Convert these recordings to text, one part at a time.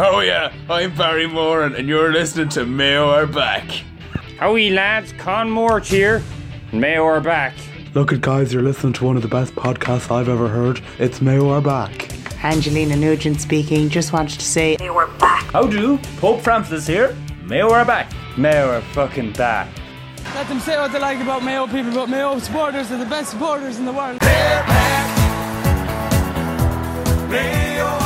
Oh yeah, I'm Barry Moran, and you're listening to Mayo are back. Howie lads, Con Moore here. Mayo are back. Look at guys, you're listening to one of the best podcasts I've ever heard. It's Mayo are back. Angelina Nugent speaking. Just wanted to say they were back. How do? Pope Francis here. Mayo are back. Mayo are fucking back. Let them say what they like about Mayo people, but Mayo supporters are the best supporters in the world. They're back. Mayo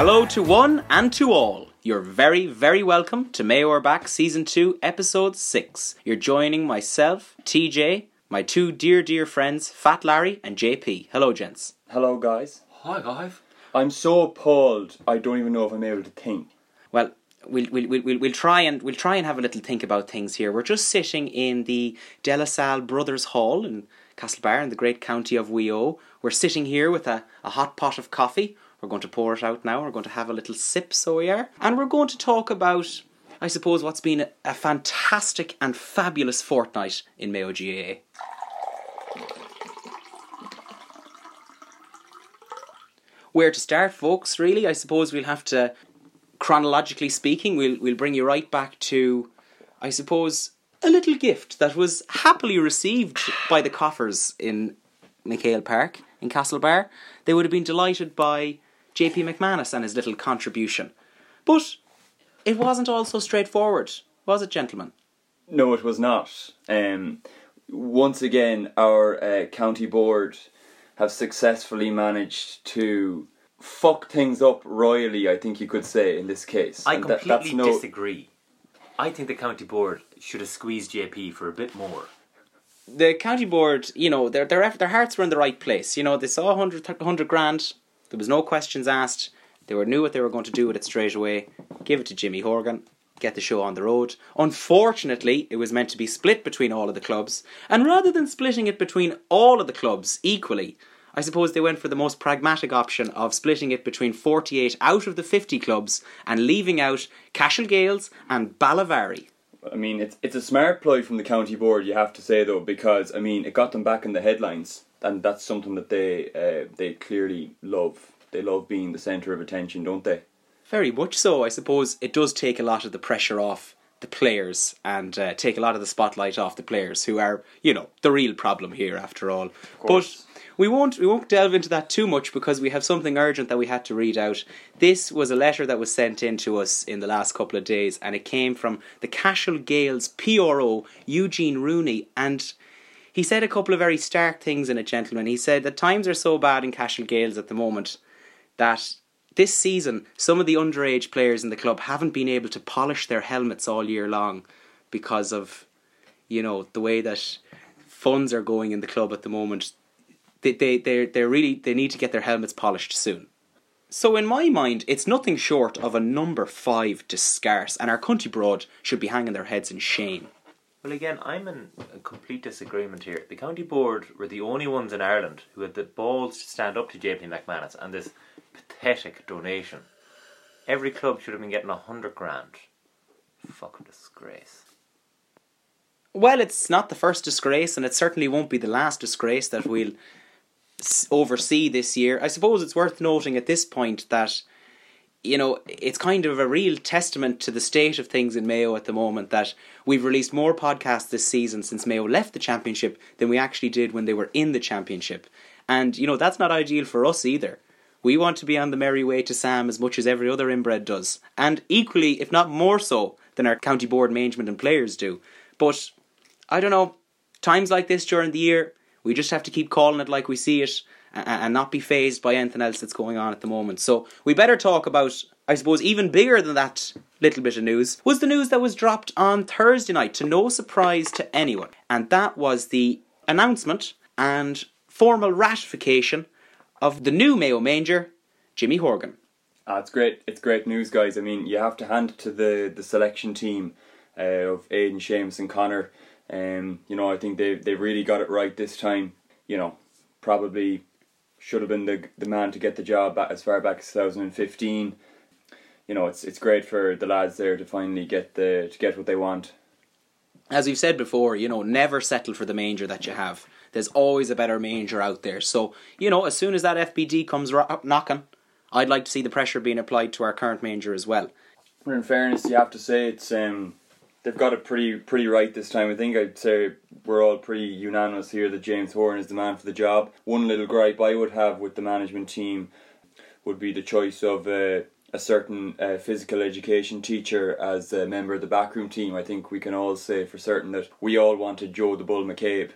Hello to one and to all. You're very, very welcome to Mayo are Back Season 2, Episode 6. You're joining myself, TJ, my two dear, dear friends, Fat Larry and JP. Hello, gents. Hello, guys. Hi, guys. I'm so appalled. I don't even know if I'm able to think. Well, we'll, we'll, we'll, we'll try and we'll try and have a little think about things here. We're just sitting in the De La Salle Brothers Hall in Castlebar in the great county of Weo. We're sitting here with a, a hot pot of coffee. We're going to pour it out now. We're going to have a little sip, so we are. And we're going to talk about, I suppose, what's been a, a fantastic and fabulous fortnight in Mayo GAA. Where to start, folks? Really, I suppose we'll have to, chronologically speaking, we'll we'll bring you right back to, I suppose, a little gift that was happily received by the coffers in McHale Park in Castlebar. They would have been delighted by JP McManus and his little contribution, but it wasn't all so straightforward, was it, gentlemen? No, it was not. Um, once again, our uh, county board have successfully managed to fuck things up royally. I think you could say in this case. I And that- completely no- disagree. I think the county board should have squeezed JP for a bit more. the county board, you know, their their their hearts were in the right place. You know, they saw 100, 100 grand. There was no questions asked. They were knew what they were going to do with it straight away. Give it to Jimmy Horgan. Get the show on the road. Unfortunately, it was meant to be split between all of the clubs, and rather than splitting it between all of the clubs equally, I suppose they went for the most pragmatic option of splitting it between 48 out of the 50 clubs and leaving out Cashel Gales and Ballyvary. I mean, it's it's a smart ploy from the county board, you have to say though, because I mean, it got them back in the headlines, and that's something that they uh, they clearly love. They love being the centre of attention, don't they? Very much so. I suppose it does take a lot of the pressure off the players and uh, take a lot of the spotlight off the players who are, you know, the real problem here after all. But we won't we won't delve into that too much because we have something urgent that we had to read out. This was a letter that was sent in to us in the last couple of days and it came from the Cashel Gales PRO Eugene Rooney and he said a couple of very stark things in it, gentlemen. He said that times are so bad in Cashel Gales at the moment that this season some of the underage players in the club haven't been able to polish their helmets all year long because of you know the way that funds are going in the club at the moment. They they they they really they need to get their helmets polished soon. So in my mind it's nothing short of a number 5 to scarce and our country broad should be hanging their heads in shame Well, again, I'm in complete disagreement here. The county board were the only ones in Ireland who had the balls to stand up to JP McManus and this pathetic donation. Every club should have been getting a hundred grand. Fucking disgrace. Well, it's not the first disgrace, and it certainly won't be the last disgrace that we'll oversee this year. I suppose it's worth noting at this point that, you know, it's kind of a real testament to the state of things in Mayo at the moment that we've released more podcasts this season since Mayo left the championship than we actually did when they were in the championship. And, you know, that's not ideal for us either. We want to be on the merry way to Sam as much as every other inbred does, and equally, if not more so, than our county board management and players do. But I don't know. Times like this during the year, we just have to keep calling it like we see it and, not be phased by anything else that's going on at the moment. So we better talk about, I suppose, even bigger than that little bit of news was the news that was dropped on Thursday night to no surprise to anyone. And that was the announcement and formal ratification of the new Mayo Manger, Jimmy Horgan. Ah, it's great. It's great news, guys. I mean, you have to hand it to the the selection team uh, of Aidan, Seamus, and Connor. Um, you know, I think they they really got it right this time. You know, probably should have been the the man to get the job back as far back as 2015. You know, it's it's great for the lads there to finally get the to get what they want. as we've said before, you know, never settle for the manger that you have. there's always a better manger out there. So, you know, as soon as that FBD comes ro- knocking, I'd like to see the pressure being applied to our current manger as well. In fairness, you have to say it's um, they've got it pretty pretty right this time. I think I'd say we're all pretty unanimous here that James Horan is the man for the job. One little gripe I would have with the management team would be the choice of uh, a certain uh, physical education teacher as a member of the backroom team. I think we can all say for certain that we all wanted Joe the Bull McCabe.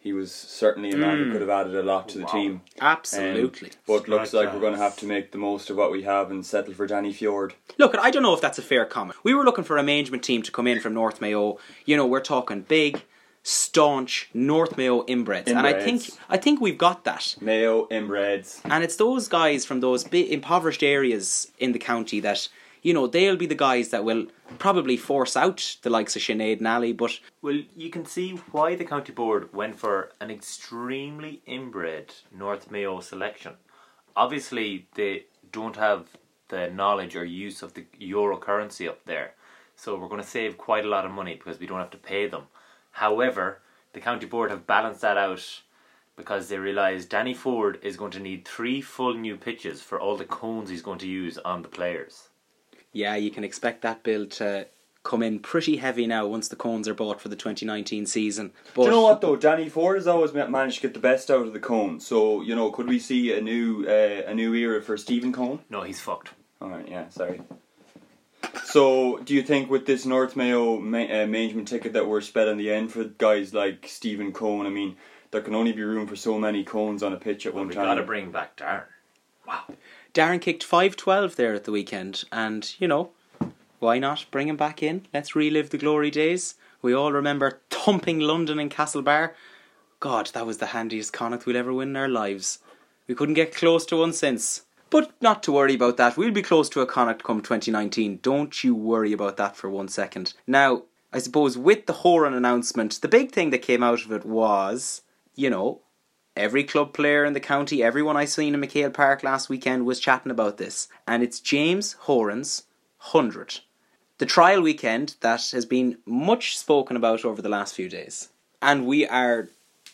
He was certainly a man who could have added a lot to the team. Absolutely. Um, but looks Like like we're going to have to make the most of what we have and settle for Danny Ford. Look, I don't know if that's a fair comment. We were looking for a management team to come in from North Mayo. You know, we're talking big, staunch North Mayo inbreds, and I think I think we've got that. Mayo, inbreds. And it's those guys from those big impoverished areas in the county that you know they'll be the guys that will probably force out the likes of Sinead and Ali. But Well, you can see why the county board went for an extremely inbred North Mayo selection. Obviously, they don't have the knowledge or use of the euro currency up there, so we're going to save quite a lot of money because we don't have to pay them. However, the county board have balanced that out because they realise Danny Ford is going to need three full new pitches for all the cones he's going to use on the players. yeah, you can expect that bill to come in pretty heavy now once the cones are bought for the 2019 season. But Do you know what though? Danny Ford has always managed to get the best out of the cone. So you know, could we see a new uh, a new era for Stephen Cone? No, he's fucked. All right, yeah, sorry. So, do you think with this North Mayo ma- uh, management ticket that we're sped on the end for guys like Stephen Cone? I mean, there can only be room for so many cones on a pitch at one We time. We've got to bring back Darren. Wow. Darren kicked 5-12 there at the weekend, and you know, why not bring him back in? Let's relive the glory days. We all remember thumping London and Castlebar. God, that was the handiest Connacht we'll ever win in our lives. We couldn't get close to one since. But not to worry about that. We'll be close to a Connacht come 2019. Don't you worry about that for one second. Now, I suppose with the Horan announcement, the big thing that came out of it was, you know, every club player in the county, everyone I seen in McHale Park last weekend was chatting about this. And it's James Horan's 100. The trial weekend that has been much spoken about over the last few days. And we are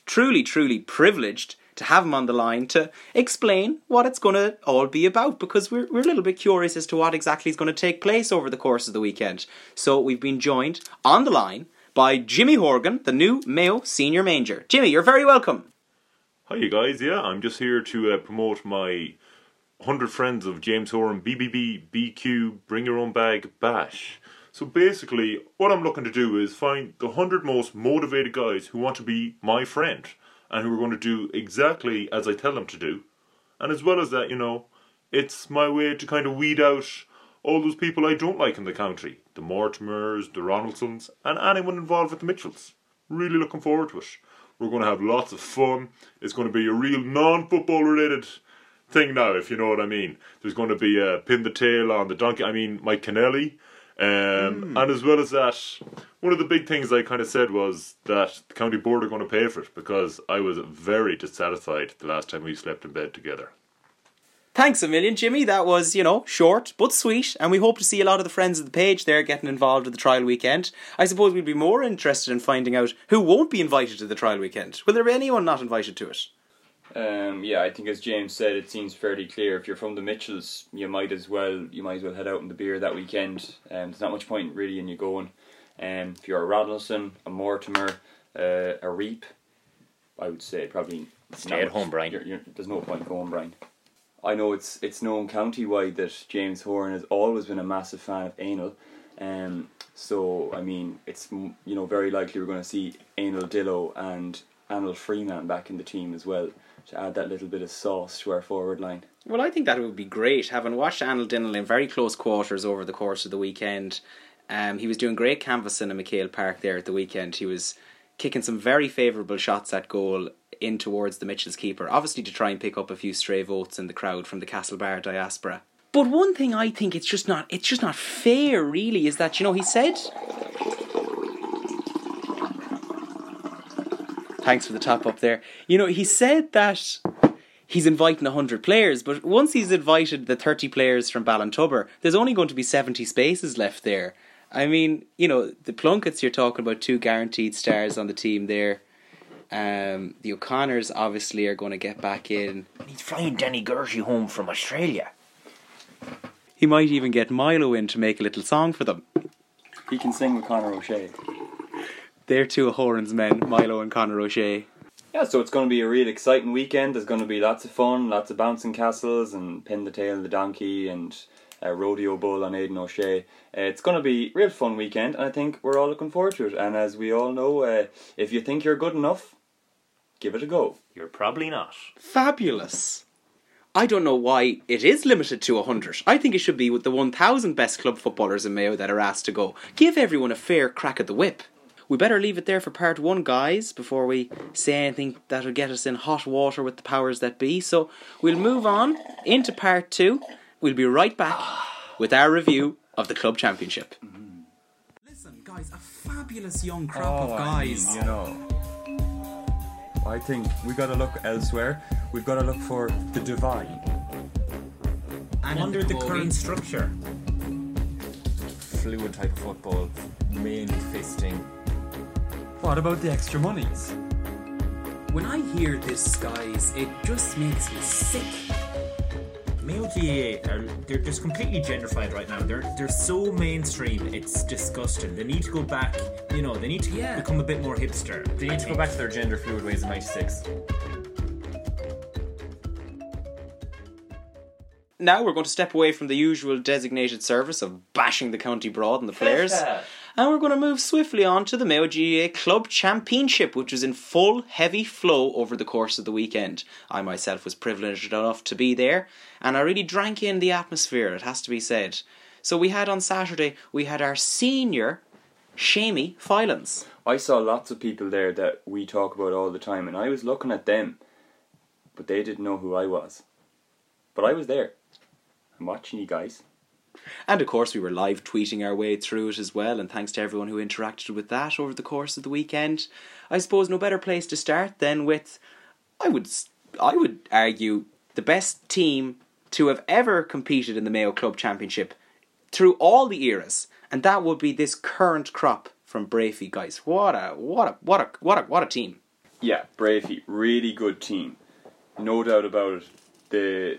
truly, truly privileged to have him on the line to explain what it's going to all be about because we're, we're a little bit curious as to what exactly is going to take place over the course of the weekend. So we've been joined on the line by Jimmy Horgan, the new Mayo Senior Manger. Jimmy, you're very welcome. Hi, you guys. Yeah, I'm just here to uh, promote my 100 Friends of James Horan BBB BQ Bring Your Own Bag Bash. So basically, what I'm looking to do is find the 100 most motivated guys who want to be my friend and who are going to do exactly as I tell them to do. And as well as that, you know, it's my way to kind of weed out all those people I don't like in the county the Mortimers, the Ronaldsons, and anyone involved with the Mitchells. Really looking forward to it. We're going to have lots of fun. It's going to be a real non football related thing now, if you know what I mean. There's going to be a pin the tail on the donkey, I mean, Mike Kennelly. Um, And as well as that, one of the big things I kind of said was that the county board are going to pay for it because I was very dissatisfied the last time we slept in bed together. Thanks a million, Jimmy. That was, you know, short but sweet, and we hope to see a lot of the friends of the page there getting involved with the trial weekend. I suppose we'd be more interested in finding out who won't be invited to the trial weekend. Will there be anyone not invited to it? Um, yeah, I think as James said, it seems fairly clear. If you're from the Mitchells, you might as well you might as well head out in the beer that weekend. Um, there's not much point really in you going. Um, if you're a Rodnelson, a Mortimer, uh, a Reap, I would say probably Stay at much- home, Brian. You're, you're, there's no point going, Brian. I know it's it's known county-wide that James Horan has always been a massive fan of anal. Um, so I mean, it's you know very likely we're going to see Anal Dillo and Anal Freeman back in the team as well to add that little bit of sauce to our forward line. Well, I think that would be great. Having watched Anil Dinnell in very close quarters over the course of the weekend, um, he was doing great canvassing in McHale Park there at the weekend. He was kicking some very favourable shots at goal in towards the Mitchell's keeper, obviously to try and pick up a few stray votes in the crowd from the Castlebar diaspora. But one thing I think it's just not it's just not fair really is that you know he said Thanks for the top up there. You know, he said that he's inviting 100 players, but once he's invited the 30 players from Ballintubber, there's only going to be 70 spaces left there. I mean, you know, the Plunkets, you're talking about two guaranteed stars on the team there. Um, the O'Connors obviously are going to get back in. He's flying Danny Gershie home from Australia. He might even get Milo in to make a little song for them. He can sing with Conor O'Shea. They're two of Horan's men, Milo and Conor O'Shea. Yeah, so it's going to be a real exciting weekend. There's going to be lots of fun, lots of bouncing castles and pin the tail of the donkey and a rodeo bull on Aidan O'Shea. Uh, it's going to be a real fun weekend, and I think we're all looking forward to it. And as we all know, uh, if you think you're good enough, give it a go. You're probably not. Fabulous. I don't know why it is limited to 100. I think it should be with the 1,000 best club footballers in Mayo that are asked to go. Give everyone a fair crack at the whip. We better leave it there for part one, guys, before we say anything that'll get us in hot water with the powers that be. So we'll move on into part two. We'll be right back with our review of the club championship. Mm-hmm. Listen, guys, a fabulous young crop of oh, guys. You know, I think we've got to look elsewhere. We've got to look for the divine. Under the current structure. Fluid type of football, mainly fisting. What about the extra monies? When I hear this, guys, it just makes me sick. Male GA are they're just completely gentrified right now. They're they're so mainstream. It's disgusting. They need to go back. You know, they need to Yeah. become a bit more hipster. They need to go back to their gender fluid ways in '96. Now we're going to step away from the usual designated service of bashing the county broad and the players. And we're going to move swiftly on to the Mayo GAA Club Championship, which was in full heavy flow over the course of the weekend. I myself was privileged enough to be there, and I really drank in the atmosphere, it has to be said. So we had on Saturday, we had our senior, Shamey Filans. I saw lots of people there that we talk about all the time, and I was looking at them, but they didn't know who I was. But I was there. I'm watching you guys. And of course, we were live tweeting our way through it as well, and thanks to everyone who interacted with that over the course of the weekend. I suppose no better place to start than with, I would, I would argue, the best team to have ever competed in the Mayo Club Championship through all the eras, and that would be this current crop from Breaffy, guys. What a, what a, what a, what a, what a team! Yeah, Breaffy, really good team, no doubt about it. The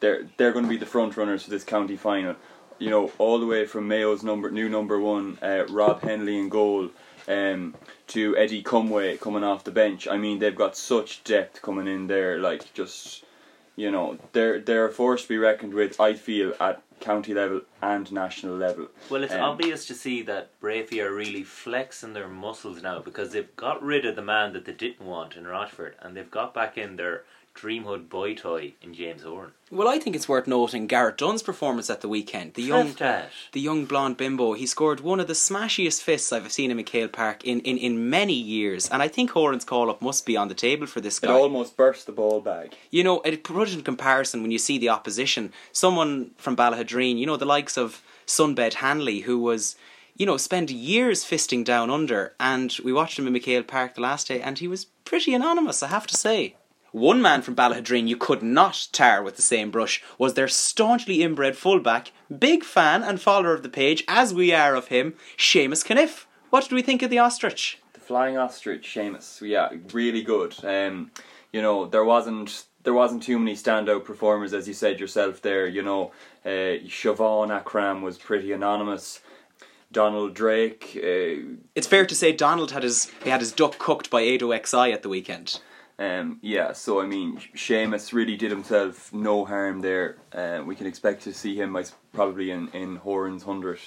they're they're going to be the front runners for this county final. You know, all the way from Mayo's number new number one, uh, Rob Hennelly in goal, um, to Eddie Cumway coming off the bench. I mean, they've got such depth coming in there. Like just, you know, they're they're a force to be reckoned with. I feel at county level and national level. Well, it's Um, obvious to see that Breaffy are really flexing their muscles now because they've got rid of the man that they didn't want in Rochford and they've got back in their Dreamhood boy toy in James Horan. Well, I think it's worth noting Garrett Dunn's performance at the weekend. The young, Left that. the young blonde bimbo. He scored one of the smashiest fists I've seen in McHale Park in, in, in many years, and I think Horan's call up must be on the table for this guy. It almost burst the ball bag. You know, it put it in comparison when you see the opposition. Someone from Ballaghaderreen, you know, the likes of Sunbed Hanley, who was, you know, spent years fisting down under, and we watched him in McHale Park the last day, and he was pretty anonymous, I have to say. One man from Ballaghaderreen you could not tar with the same brush was their staunchly inbred fullback, big fan and follower of the page, as we are of him, Seamus Caniff. What did we think of the ostrich? The Flying Ostrich, Seamus. Yeah, really good. Um, you know, there wasn't there wasn't too many standout performers, as you said yourself there. You know, uh, Siobhan Akram was pretty anonymous. Donald Drake. Uh, It's fair to say Donald had his he had his duck cooked by 80XI at the weekend. Um, yeah, so I mean, Seamus really did himself no harm there. Uh, we can expect to see him, probably in in Horan's hundred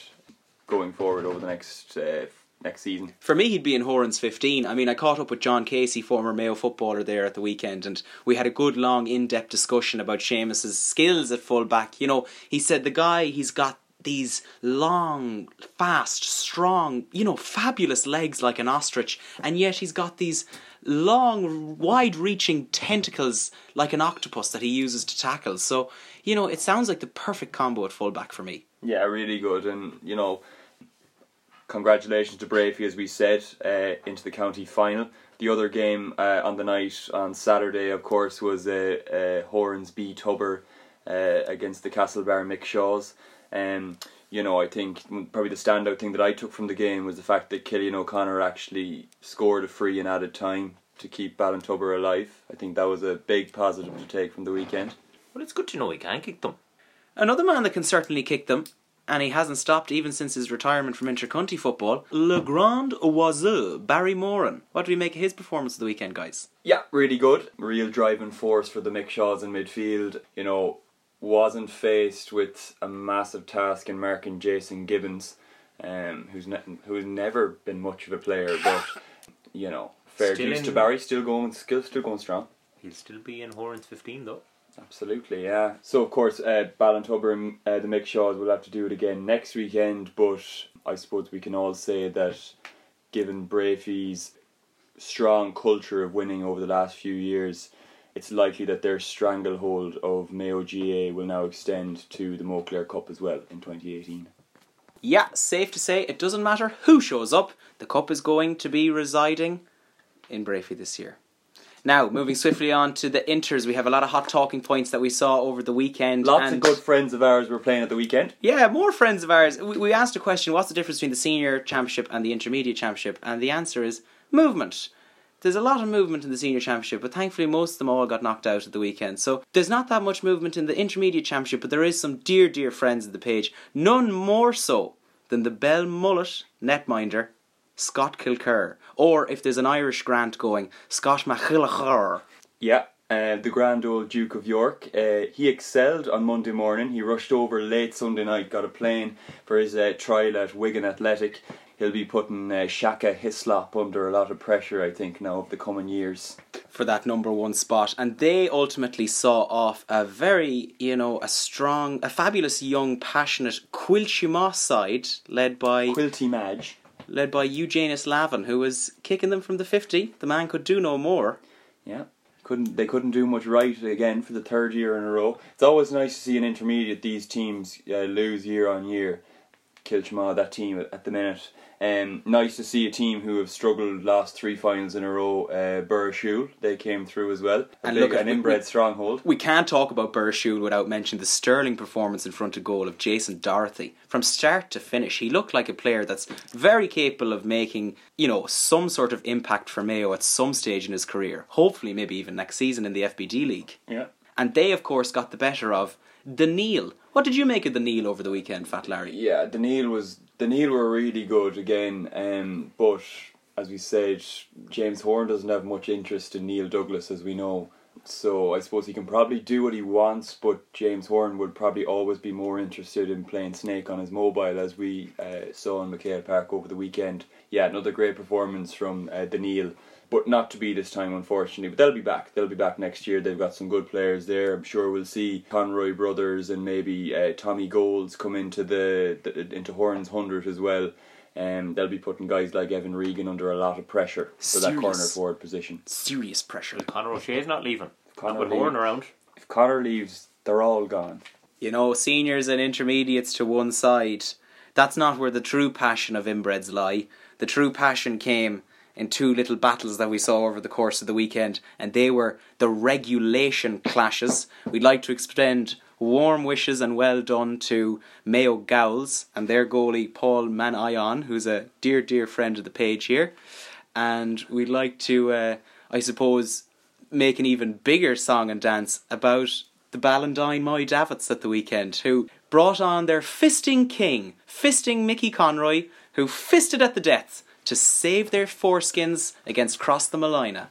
going forward over the next uh, next season. For me, he'd be in Horan's 15. I mean, I caught up with John Casey, former Mayo footballer, there at the weekend, and we had a good, long, in depth discussion about Seamus's skills at full back. You know, he said the guy, he's got these long, fast, strong, you know, fabulous legs like an ostrich, and yet he's got these long, wide reaching tentacles like an octopus that he uses to tackle. So, you know, it sounds like the perfect combo at fullback for me. Yeah, really good, and you know, congratulations to Breaffy, as we said, uh, into the county final. The other game uh, on the night on Saturday, of course, was uh, uh, Horns B Tubber uh, against the Castlebar Mickshaws. Um, you know, I think probably the standout thing that I took from the game was the fact that Killian O'Connor actually scored a free in added time. to keep Ballintubber alive. I think that was a big positive to take from the weekend. Well, it's good to know he can kick them. Another man that can certainly kick them, and he hasn't stopped even since his retirement from intercounty football, Le Grand Oiseau, Barry Moran. What do we make of his performance of the weekend, guys? Yeah, really good. Real driving force for the Mickshaws in midfield. You know, wasn't faced with a massive task in marking Jason Gibbons, um, who's ne- who's never been much of a player, but you know, fair Still dues to Barry, still going, still still going strong. He'll still be in Horan's 15 though. Absolutely, yeah. So of course, uh, Ballintubber and uh, the Mickshaws will have to do it again next weekend. But I suppose we can all say that, given Breaffy's strong culture of winning over the last few years, it's likely that their stranglehold of Mayo GA will now extend to the Moclair Cup as well in 2018. Yeah, safe to say it doesn't matter who shows up, the cup is going to be residing in Breaffy this year. Now, moving swiftly on to the Inters, we have a lot of hot talking points that we saw over the weekend. Lots of good friends of ours were playing at the weekend. Yeah, more friends of ours. We, we asked a question what's the difference between the senior championship and the intermediate championship? And the answer is movement. There's a lot of movement in the senior championship, but thankfully most of them all got knocked out at the weekend. So there's not that much movement in the intermediate championship, but there is some dear, dear friends of the page. None more so than the Belmullet netminder, Scott Kilker. Or if there's an Irish grant going, Scott McGillagher. Yeah, uh, the grand old Duke of York. Uh, he excelled on Monday morning. He rushed over late Sunday night, got a plane for his uh, trial at Wigan Athletic. He'll be putting uh, Shaka Hislop under a lot of pressure, I think, now of the coming years. for that number one spot, and they ultimately saw off a very, you know, a strong, a fabulous young, passionate Quilchimoss side led by Quilty Madge, led by Eugenus Lavin, who was kicking them from the fifty. The man could do no more. Yeah. Couldn't they couldn't do much right again for the third year in a row. It's always nice to see an intermediate these teams uh, lose year on year. Kiltimagh, that team at, the minute. Um, nice to see a team who have struggled last three finals in a row. Uh, they came through as well. And look at- an inbred stronghold. We can't talk about Burrishoole without mentioning the sterling performance in front of goal of Jason Dorothy. From start to finish, he looked like a player that's very capable of making, you know, some sort of impact for Mayo at some stage in his career. Hopefully, maybe even next season in the FBD League. Yeah. And they, of course, got the better of the Neale. What did you make of the Neale over the weekend, Fat Larry? Yeah, the Neale was the Neale were really good again, um, but as we said, James Horan doesn't have much interest in Neil Douglas, as we know. So I suppose he can probably do what he wants, but James Horan would probably always be more interested in playing Snake on his mobile, as we uh, saw in McHale Park over the weekend. Yeah, another great performance from uh, Neale, but not to be this time, unfortunately. But they'll be back. They'll be back next year. They've got some good players there. I'm sure we'll see Conroy brothers and maybe uh, Tommy Golds come into the, the into Horan's hundred as well. Um, they'll be putting guys like Evan Regan under a lot of pressure for that corner forward position. Serious pressure. Conor O'Shea's not leaving. Conor not with leave- Horan around. If Connor leaves, they're all gone. You know, seniors and intermediates to one side. That's not where the true passion of inbreds lie. The true passion came in two little battles that we saw over the course of the weekend, and they were the regulation clashes. We'd like to extend warm wishes and well done to Mayo Gowls and their goalie Paul Manayon, who's a dear, dear friend of the page here. And we'd like to, uh, I suppose, make an even bigger song and dance about the Ballindine Moy Davitts at the weekend, who brought on their fisting king, fisting Mickey Conroy, who fisted at the death to save their foreskins against Cross the Malina.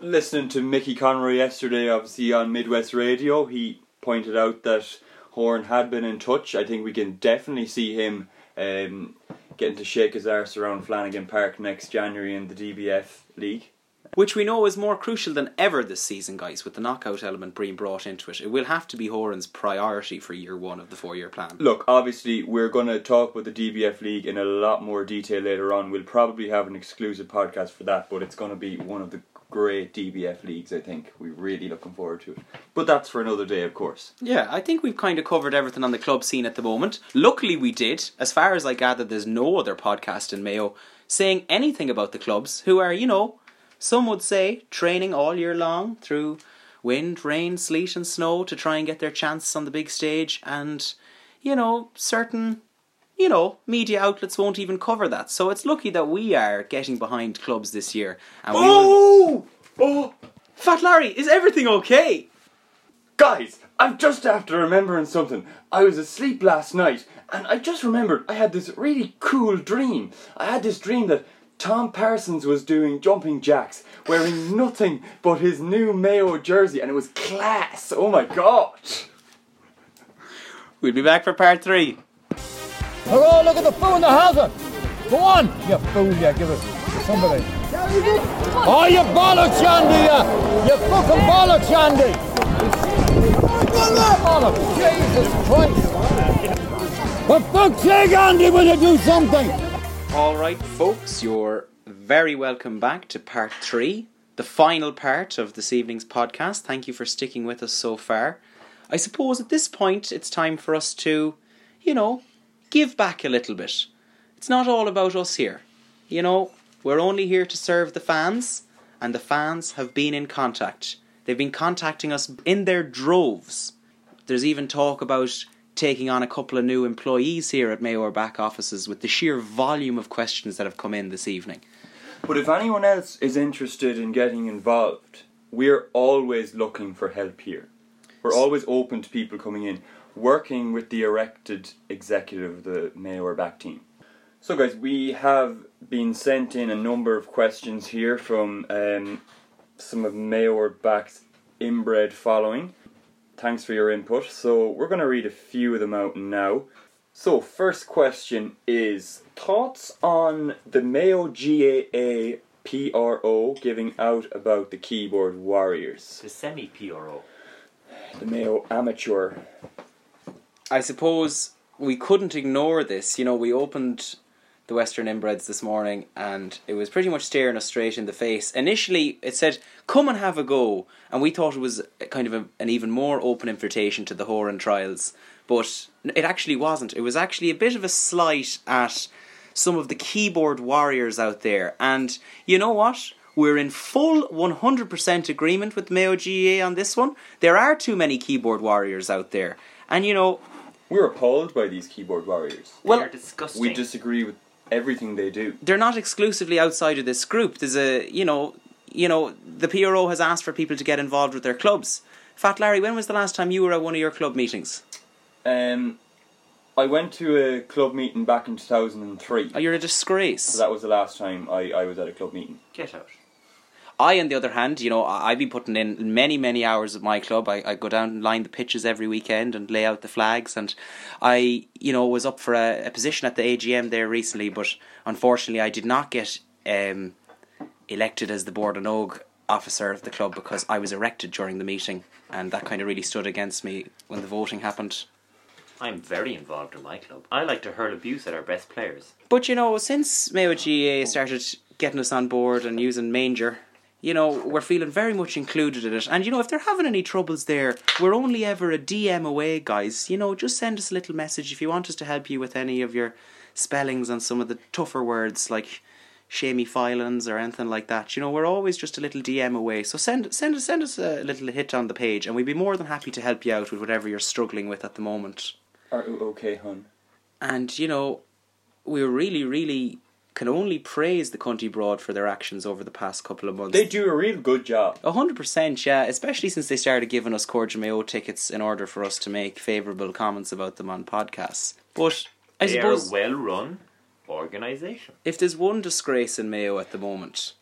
Listening to Mickey Conroy yesterday, obviously on Midwest Radio, he pointed out that Horan had been in touch. I think we can definitely see him um, getting to shake his arse around Flanagan Park next January in the DBF League. Which we know is more crucial than ever this season, guys, with the knockout element being brought into it. It will have to be Horan's priority for year one of the four year plan. Look, obviously, we're going to talk about the DBF League in a lot more detail later on. We'll probably have an exclusive podcast for that, but it's going to be one of the great DBF leagues, I think. We're really looking forward to it. But that's for another day, of course. Yeah, I think we've kind of covered everything on the club scene at the moment. Luckily, we did. As far as I gather, there's no other podcast in Mayo saying anything about the clubs who are, you know, some would say training all year long through wind, rain, sleet, and snow to try and get their chance on the big stage, and, you know, certain. You know, media outlets won't even cover that. So it's lucky that we are getting behind clubs this year. And we will, oh! oh, Fat Larry, is everything okay? guys, I'm just after remembering something. I was asleep last night and I just remembered I had this really cool dream. I had this dream that Tom Parsons was doing jumping jacks wearing nothing but his new Mayo jersey and it was class. Oh my god. We'll be back for part three. Oh, look at the fool in the house. Go on, you fool, you give it to somebody. Oh, you bollocks, Andy, you, you fucking bollocks, Andy. Bollocks, oh, Jesus Christ. For fuck's sake, Andy, will you do something? All right, folks, you're very welcome back to part three, the final part of this evening's podcast. Thank you for sticking with us so far. I suppose at this point it's time for us to, you know, give back a little bit. It's not all about us here. You know, we're only here to serve the fans, and the fans have been in contact. They've been contacting us in their droves. There's even talk about taking on a couple of new employees here at Mayor back offices with the sheer volume of questions that have come in this evening. But if anyone else is interested in getting involved, we're always looking for help here. We're always open to people coming in, working with the erected executive of the Mayor back team. So, guys, we have been sent in a number of questions here from um, some of Mayor back's inbred following. Thanks for your input. So, we're going to read a few of them out now. So, first question is thoughts on the Mayo GAA PRO giving out about the keyboard warriors? The semi PRO. The Mayo amateur. I suppose we couldn't ignore this. You know, we opened the Western Inbreds this morning and it was pretty much staring us straight in the face. Initially, it said, come and have a go. And we thought it was kind of a, an even more open invitation to the Horan trials. But it actually wasn't. It was actually a bit of a slight at some of the keyboard warriors out there. And you know what? We're in full 100% agreement with Mayo GA on this one. There are too many keyboard warriors out there. And you know, We're appalled by these keyboard warriors. Well- They're disgusting. We disagree with everything they do. they're not exclusively outside of this group. There's a, you know, you know, the PRO has asked for people to get involved with their clubs. Fat Larry, when was the last time you were at one of your club meetings? Um, I went to a club meeting back in 2003. Oh, you're a disgrace. So that was the last time I, I was at a club meeting. Get out. I, on the other hand, you know, I've been putting in many, many hours at my club. I, I go down and line the pitches every weekend and lay out the flags. And I, you know, was up for a, a position at the AGM there recently, but unfortunately, I did not get um, elected as the board and og officer of the club because I was erected during the meeting, and that kind of really stood against me when the voting happened. I'm very involved in my club. I like to hurl abuse at our best players. But you know, since Mayo GA started getting us on board and using Manger, you know, we're feeling very much included in it. And you know, if they're having any troubles there, we're only ever a DM away, guys. You know, just send us a little message if you want us to help you with any of your spellings on some of the tougher words like shamey filings or anything like that. You know, we're always just a little DM away. So send send send us a little hit on the page and we'd be more than happy to help you out with whatever you're struggling with at the moment. Are you okay, hun? And you know, we're really, really can only praise the County Broad for their actions over the past couple of months. They do a real good job. A hundred percent, yeah. Especially since they started giving us Cordial Mayo tickets in order for us to make favourable comments about them on podcasts. But I they suppose a well run organisation. if there's one disgrace in Mayo at the moment,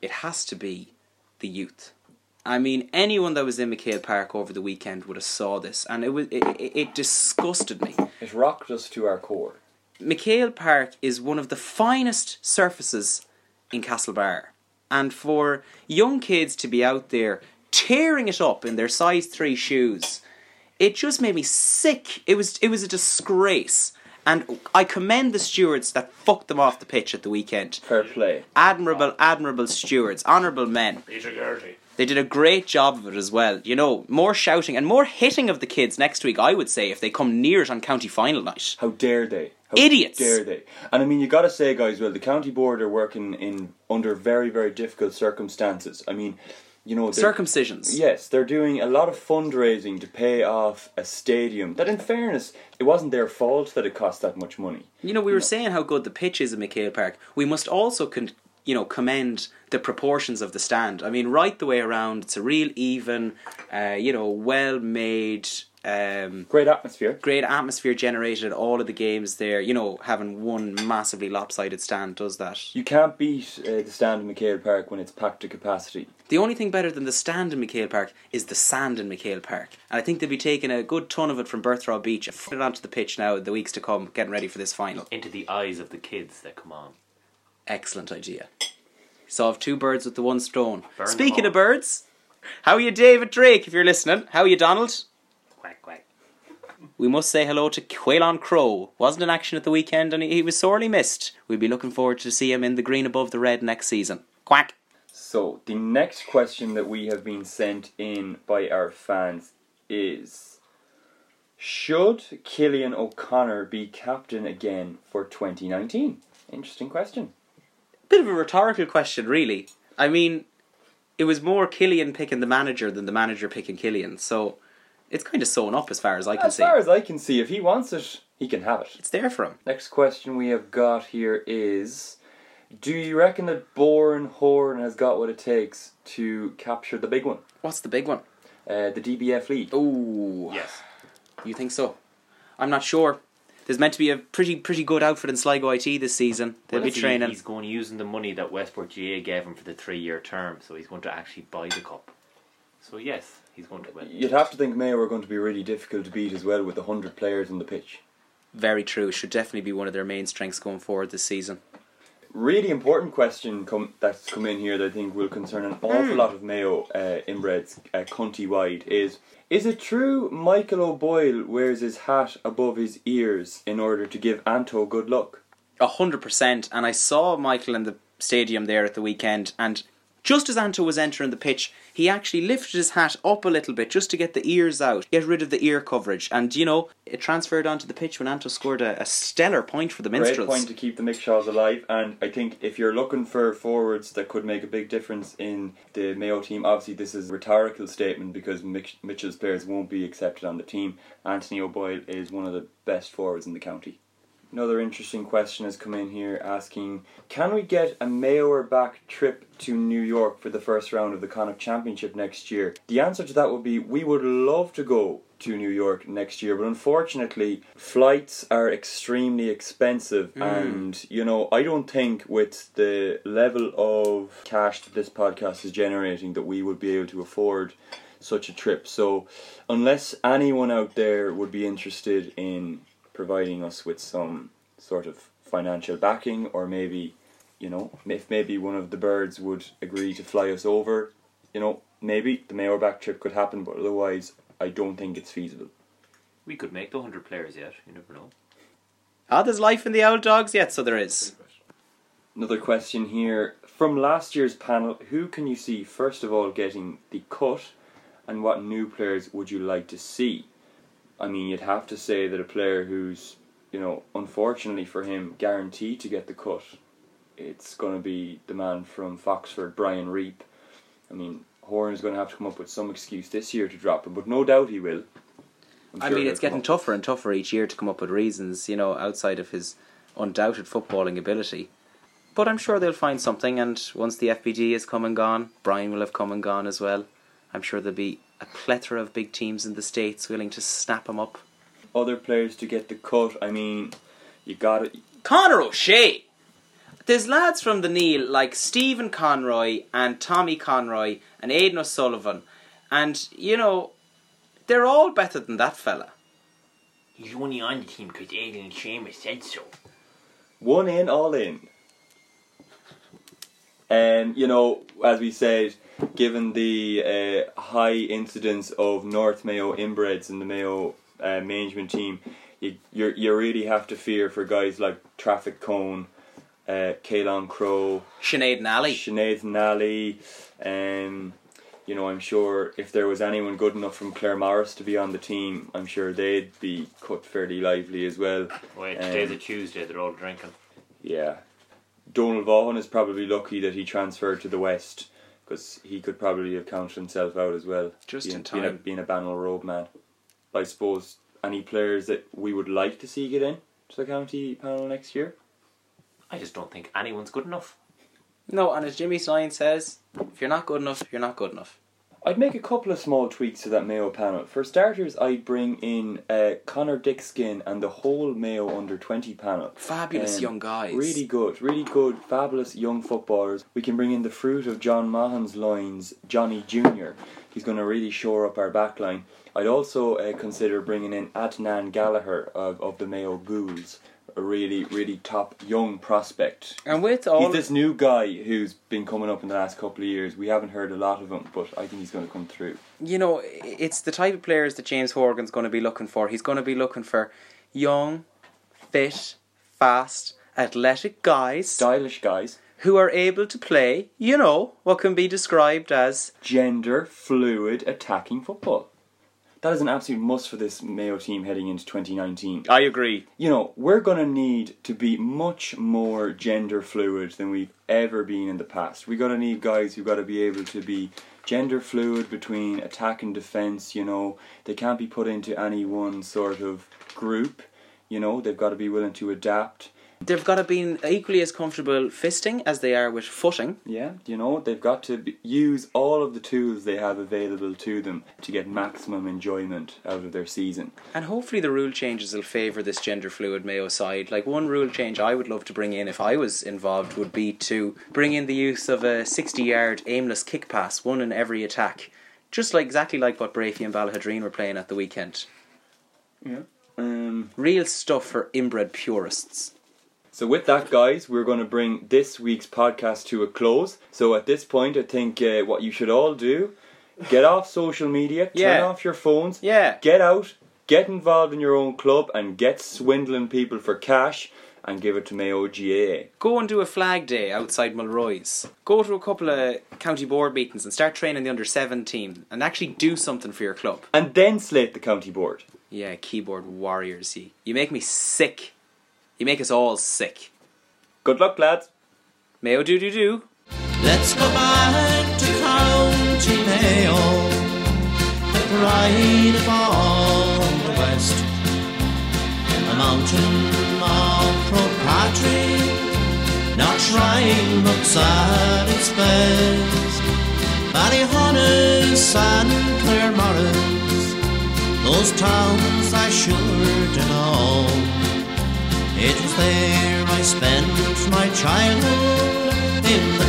it has to be the youth. I mean, anyone that was in McHale Park over the weekend would have saw this, and it was it, it, it disgusted me. It rocked us to our core. McHale Park is one of the finest surfaces in Castlebar. And for young kids to be out there tearing it up in their size 3 shoes, it just made me sick. It was it was a disgrace. And I commend the stewards that fucked them off the pitch at the weekend. Fair play. Admirable, admirable stewards, honourable men. Peter Gertie. They did a great job of it as well. You know, more shouting and more hitting of the kids next week, I would say, if they come near it on county final night. How dare they? How Idiots. Dare they? And I mean, you got to say, guys, well, the county board are working in under very, very difficult circumstances. I mean, you know, Circumcisions. Yes, they're doing a lot of fundraising to pay off a stadium. That, in fairness, it wasn't their fault that it cost that much money. You know, we were saying how good the pitch is in McHale Park. We must also con- you know, commend the proportions of the stand. I mean, right the way around, it's a real even, uh, you know, well made. Um, great atmosphere. Great atmosphere generated at all of the games there. You know, having one massively lopsided stand does that. You can't beat uh, the stand in McHale Park when it's packed to capacity. The only thing better than the stand in McHale Park is the sand in McHale Park. And I think they'll be taking a good ton of it from Bertra Beach and put it onto the pitch now in the weeks to come, getting ready for this final. Into the eyes of the kids that come on. Excellent idea. Solve two birds with the one stone. Burn Speaking of birds, how are you, David Drake, if you're listening? How are you, Donald? Quack, quack. We must say hello to Caolan Crowe. Wasn't in action at the weekend and he was sorely missed. We'll be looking forward to see him in the green above the red next season. Quack. So, the next question that we have been sent in by our fans is Should Killian O'Connor be captain again for 2019? Interesting question. Bit of a rhetorical question, really. I mean, it was more Killian picking the manager than the manager picking Killian, so it's kind of sewn up as far as I can As see. As far as I can see, if he wants it, he can have it. It's there for him. Next question we have got here is Do you reckon that Bourne Horn has got what it takes to capture the big one? What's the big one? Uh, the DBF League. Oh, Yes. you think so? I'm not sure. There's meant to be a pretty pretty good outfit in Sligo IT this season. They'll Well, be see, training. He's going using the money that Westport GA gave him for the three year term, so he's going to actually buy the cup. So yes, he's going to win. You'd have to think Mayo are going to be really difficult to beat as well with the 100 players on the pitch. Very true. It should definitely be one of their main strengths going forward this season. Really important question come, that's come in here that I think will concern an awful lot of Mayo uh, inbreds uh, county wide is Is it true Michael O'Boyle wears his hat above his ears in order to give Anto good luck? A hundred percent. And I saw Michael in the stadium there at the weekend, and just as Anto was entering the pitch, he actually lifted his hat up a little bit just to get the ears out, get rid of the ear coverage, and you know it transferred onto the pitch when Anto scored a, a stellar point for the Minstrels. Great point to keep the Mickshaws alive, and I think if you're looking for forwards that could make a big difference in the Mayo team, obviously this is a rhetorical statement because Mitch- Mitchell's players won't be accepted on the team. Anthony O'Boyle is one of the best forwards in the county. Another interesting question has come in here asking Can we get a Mayor back trip to New York for the first round of the Connacht Championship next year? The answer to that would be we would love to go to New York next year, but unfortunately, flights are extremely expensive, Mm. and you know, I don't think with the level of cash that this podcast is generating that we would be able to afford such a trip. So, unless anyone out there would be interested in providing us with some sort of financial backing, or maybe, you know, if maybe one of the birds would agree to fly us over, you know, maybe the Mayor back trip could happen, but otherwise, I don't think it's feasible. We could make the 100 players yet, you never know. Ah, there's life in the old dogs yet, so there is. Another question here from last year's panel: Who can you see first of all getting the cut, and what new players would you like to see? I mean, you'd have to say that a player who's, you know, unfortunately for him, guaranteed to get the cut. It's going to be the man from Foxford, Brian Reap. I mean, Horan's going to have to come up with some excuse this year to drop him, but no doubt he will. I'm I mean, it's getting tougher and tougher each year to come up with reasons, you know, outside of his undoubted footballing ability. But I'm sure they'll find something, and once the FBD has come and gone, Brian will have come and gone as well. I'm sure there'll be a plethora of big teams in the States willing to snap him up. Other players to get the cut. I mean, you got it. Conor O'Shea! There's lads from the Neale like Stephen Conroy and Tommy Conroy and Aidan O'Sullivan, and, you know, they're all better than that fella. He's only on the team because Aidan and Seamus said so. One in, all in. And you know, as we said, given the uh, high incidence of North Mayo inbreds in the Mayo uh, management team, you you you really have to fear for guys like Traffic Cone, uh, Caolan Crowe, Sinead Nally, Sinead Nally, um, you know, I'm sure if there was anyone good enough from Claremorris to be on the team, I'm sure they'd be cut fairly lively as well. Wait, Um, today's a Tuesday, they're all drinking. yeah. Donald Vaughan is probably lucky that he transferred to the West because he could probably have counted himself out as well. Just being, in Being a, time. being a Banwell Road man. I suppose any players that we would like to see get in to the county panel next year? I just don't think anyone's good enough. No, and as Jimmy Stein says, if you're not good enough, you're not good enough. I'd make a couple of small tweaks to that Mayo panel. For starters, I'd bring in uh, Connor Dickskin and the whole Mayo under 20 panel. Fabulous young guys. Really good, really good, fabulous young footballers. We can bring in the fruit of John Mahon's lines, Johnny Jr. He's going to really shore up our back line. I'd also uh, consider bringing in Adnan Gallagher of, of the Mayo Ghouls. A really, really top young prospect. And with all He's this new guy who's been coming up in the last couple of years. We haven't heard a lot of him, but I think he's going to come through. you know, it's the type of players that James Horan's going to be looking for. He's going to be looking for young, fit, fast, athletic guys, stylish guys who are able to play, you know, what can be described as gender fluid attacking football. That is an absolute must for this Mayo team heading into 2019. I agree. You know, we're going to need to be much more gender fluid than we've ever been in the past. We're going to need guys who've got to be able to be gender fluid between attack and defence, you know. They can't be put into any one sort of group, you know. They've got to be willing to adapt. They've got to be equally as comfortable fisting as they are with footing. Yeah, you know, they've got to be, use all of the tools they have available to them to get maximum enjoyment out of their season. And hopefully the rule changes will favour this gender fluid Mayo side. Like one rule change I would love to bring in if I was involved would be to bring in the use of a 60 yard aimless kick pass, one in every attack. Just like exactly like what Breaffy and Ballaghaderreen were playing at the weekend. Yeah. Um, Real stuff for inbred purists. So with that, guys, we're going to bring this week's podcast to a close. So at this point, I think uh, what you should all do: get off social media, turn Yeah. off your phones, Yeah. get out, get involved in your own club, and get swindling people for cash, and give it to Mayo GAA. Go and do a flag day outside Mulroy's. Go to a couple of county board meetings and start training the under 17 and actually do something for your club. And then slate the county board. Yeah, keyboard warriors. You, you make me sick. You make us all sick. Good luck, lads. Mayo do do do. Let's go back to County Mayo, the pride of all the West, a mountain of Propatry, not shrine but at its best. Ballyhaunis and Claremorris, those towns I sure to know. It was there I spent my childhood in